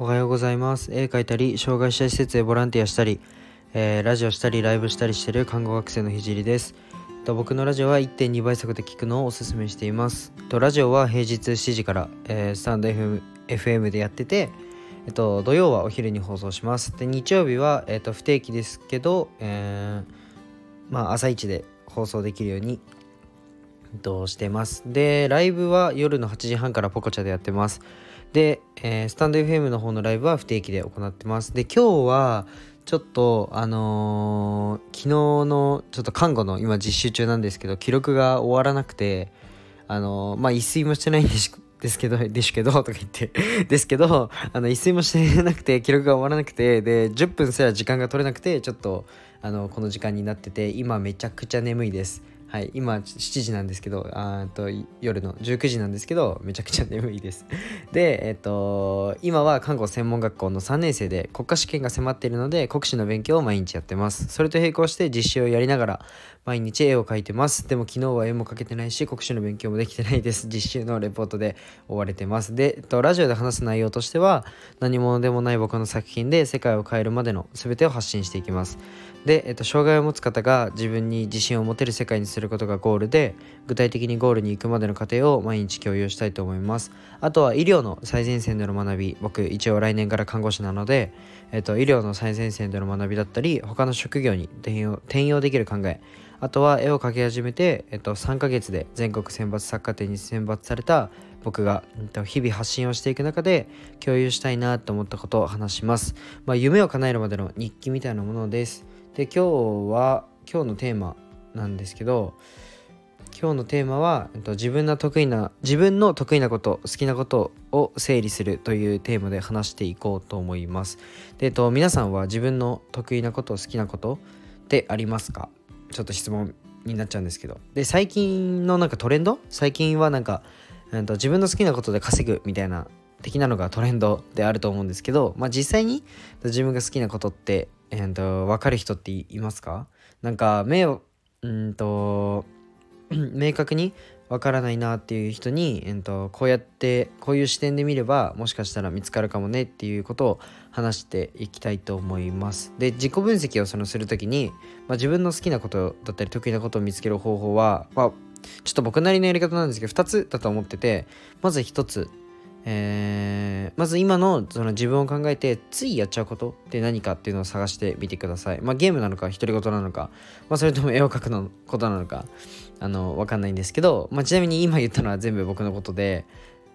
おはようございます絵描いたり障害者施設でボランティアしたり、えー、ラジオしたりライブしたりしてる看護学生のひじりですと僕のラジオは1.2倍速で聞くのをおすすめしていますとラジオは平日7時から、えー、スタンド FM, FM でやっててえっと、土曜はお昼に放送します。で、日曜日は、えっと、不定期ですけど、えー、まあ、朝一で放送できるように、えっと、してます。で、ライブは夜の8時半からポコチャでやってます。で、えー、スタンド FM の方のライブは不定期で行ってます。で、今日は、ちょっと、あのー、昨日の、ちょっと看護の今実習中なんですけど、記録が終わらなくて、あのー、まあ、一睡もしてないんですですけど、ですけど、とか言って ですけど、あの、一睡もしてなくて、記録が終わらなくて、で、10分すら時間が取れなくて、ちょっと、あの、この時間になってて、今めちゃくちゃ眠いです。はい、今7時なんですけど、あと夜の19時なんですけど、めちゃくちゃ眠いです。で、えっと、今は看護専門学校の3年生で国家試験が迫っているので、国試の勉強を毎日やってます。それと並行して実習をやりながら、毎日絵を描いてます。でも昨日は絵も描けてないし、国試の勉強もできてないです。実習のレポートで追われてます。で、えっと、ラジオで話す内容としては、何者でもない僕の作品で世界を変えるまでの全てを発信していきます。で、えっと、障害を持つ方が自分に自信を持てる世界にするすることがゴールで具体的にゴールに行くまでの過程を毎日共有したいと思いますあとは医療の最前線での学び僕一応来年から看護師なので、えっと、医療の最前線での学びだったり他の職業に転用転用できる考えあとは絵を描き始めて、えっと、3ヶ月で全国選抜作家展に選抜された僕が、えっと、日々発信をしていく中で共有したいなと思ったことを話します。まあ、夢を叶えるまでの日記みたいなものです。で今日は今日のテーマなんですけど今日のテーマは、えっと、自分の得意な自分の得意なこと好きなことを整理するというテーマで話していこうと思います。で、えっと、皆さんは自分の得意なこと好きなことってありますか？ちょっと質問になっちゃうんですけど。で最近のなんかトレンド？最近はなんか、えっと、自分の好きなことで稼ぐみたいな的なのがトレンドであると思うんですけど、まあ、実際に自分が好きなことってえー、と分かる人っていますか？なんか目をうんと 明確に分からないなっていう人に、えー、とこうやってこういう視点で見ればもしかしたら見つかるかもねっていうことを話していきたいと思います。で自己分析をそのする時に、まあ、自分の好きなことだったり得意なことを見つける方法は、まあ、ちょっと僕なりのやり方なんですけど2つだと思っててまず1つえー、まず今のその自分を考えてついやっちゃうことって何かっていうのを探してみてください。まあ、ゲームなのか独り言なのか、まあ、それとも絵を描くのことなのかあの分かんないんですけど、まあ、ちなみに今言ったのは全部僕のことで、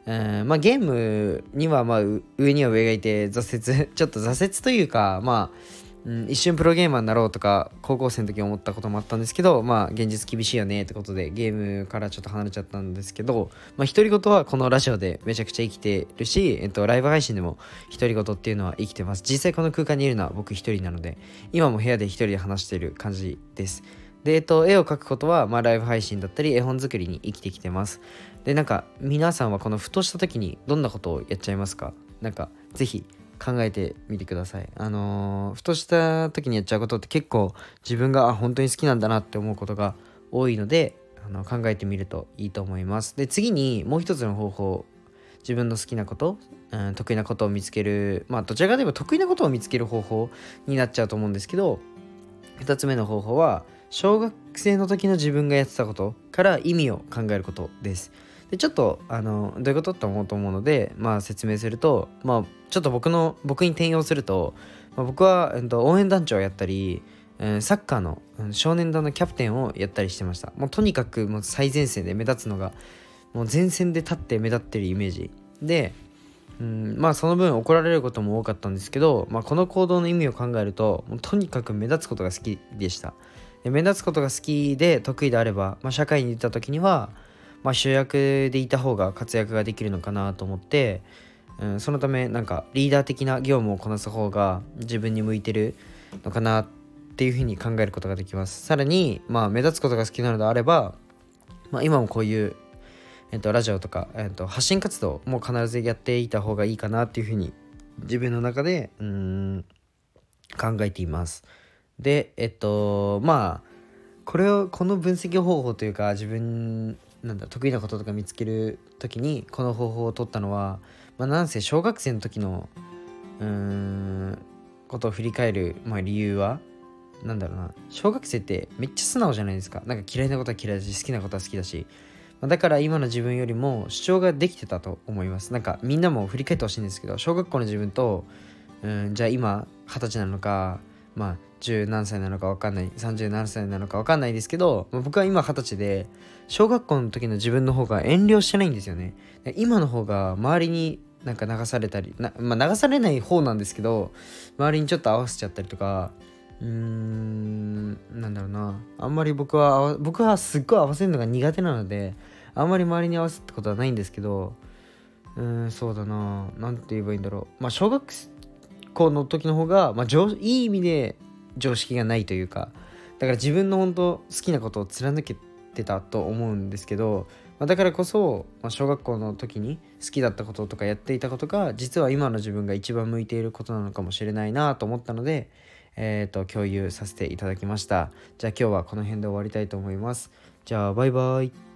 えー、まあ、ゲームにはまあ上には上がいて挫折 ちょっと挫折というかまあうん、一瞬プロゲーマーになろうとか高校生の時思ったこともあったんですけどまあ現実厳しいよねってことでゲームからちょっと離れちゃったんですけどまあ独り言はこのラジオでめちゃくちゃ生きてるし、えっと、ライブ配信でも独り言っていうのは生きてます。実際この空間にいるのは僕一人なので今も部屋で一人で話している感じです。で、えっと、絵を描くことは、まあ、ライブ配信だったり絵本作りに生きてきてます。でなんか皆さんはこのふとした時にどんなことをやっちゃいますか？なんかぜひ考えてみてください。あのー、ふとした時にやっちゃうことって結構自分があ本当に好きなんだなって思うことが多いのであの考えてみるといいと思います。で次にもう一つの方法自分の好きなこと、うん、得意なことを見つけるまあどちらかといえば得意なことを見つける方法になっちゃうと思うんですけど2つ目の方法は小学生の時の自分がやってたことから意味を考えることです。でちょっとあのどういうこと？って思うと思うので、まあ、説明すると、まあ、ちょっと僕の僕に転用すると、まあ、僕は、えっと、応援団長をやったり、えー、サッカーの少年団のキャプテンをやったりしてました。もうとにかくもう最前線で目立つのがもう前線で立って目立ってるイメージ。でうんまあその分怒られることも多かったんですけど、まあ、この行動の意味を考えるともうとにかく目立つことが好きでした。で目立つことが好きで得意であれば、まあ、社会に出た時にはまあ、主役でいた方が活躍ができるのかなと思って、うん、そのためなんかリーダー的な業務をこなす方が自分に向いてるのかなっていうふうに考えることができます。さらに、まあ、目立つことが好きなのであれば、まあ、今もこういう、えっと、ラジオとか、えっと、発信活動も必ずやっていた方がいいかなっていうふうに自分の中でうん考えています。でえっとまあこれをこの分析方法というか自分なんだ得意なこととか見つける時にこの方法を取ったのは、まあ、なんせ小学生の時のうーんことを振り返る、まあ、理由はなんだろうな。小学生ってめっちゃ素直じゃないですか。なんか嫌いなことは嫌いだし好きなことは好きだし。まあだから今の自分よりも主張ができてたと思います。なんかみんなも振り返ってほしいんですけど小学校の自分とうんじゃあ今二十歳なのかまあ十何歳なのか分かんない30何歳なのか分かんないですけど僕は今二十歳で小学校の時の自分の方が遠慮してないんですよね。今の方が周りになんか流されたり、まあ、流されない方なんですけど周りにちょっと合わせちゃったりとかうーんなんだろうな。あんまり僕は僕はすっごい合わせるのが苦手なのであんまり周りに合わすってことはないんですけどうーんそうだな。何て言えばいいんだろう。まあ小学校の時の方が、まあ、いい意味で常識がないというかだから自分の本当好きなことを貫けてたと思うんですけど、まあ、だからこそ、まあ、小学校の時に好きだったこととかやっていたことが実は今の自分が一番向いていることなのかもしれないなと思ったので、えーと、共有させていただきました。じゃあ今日はこの辺で終わりたいと思います。じゃあバイバイ。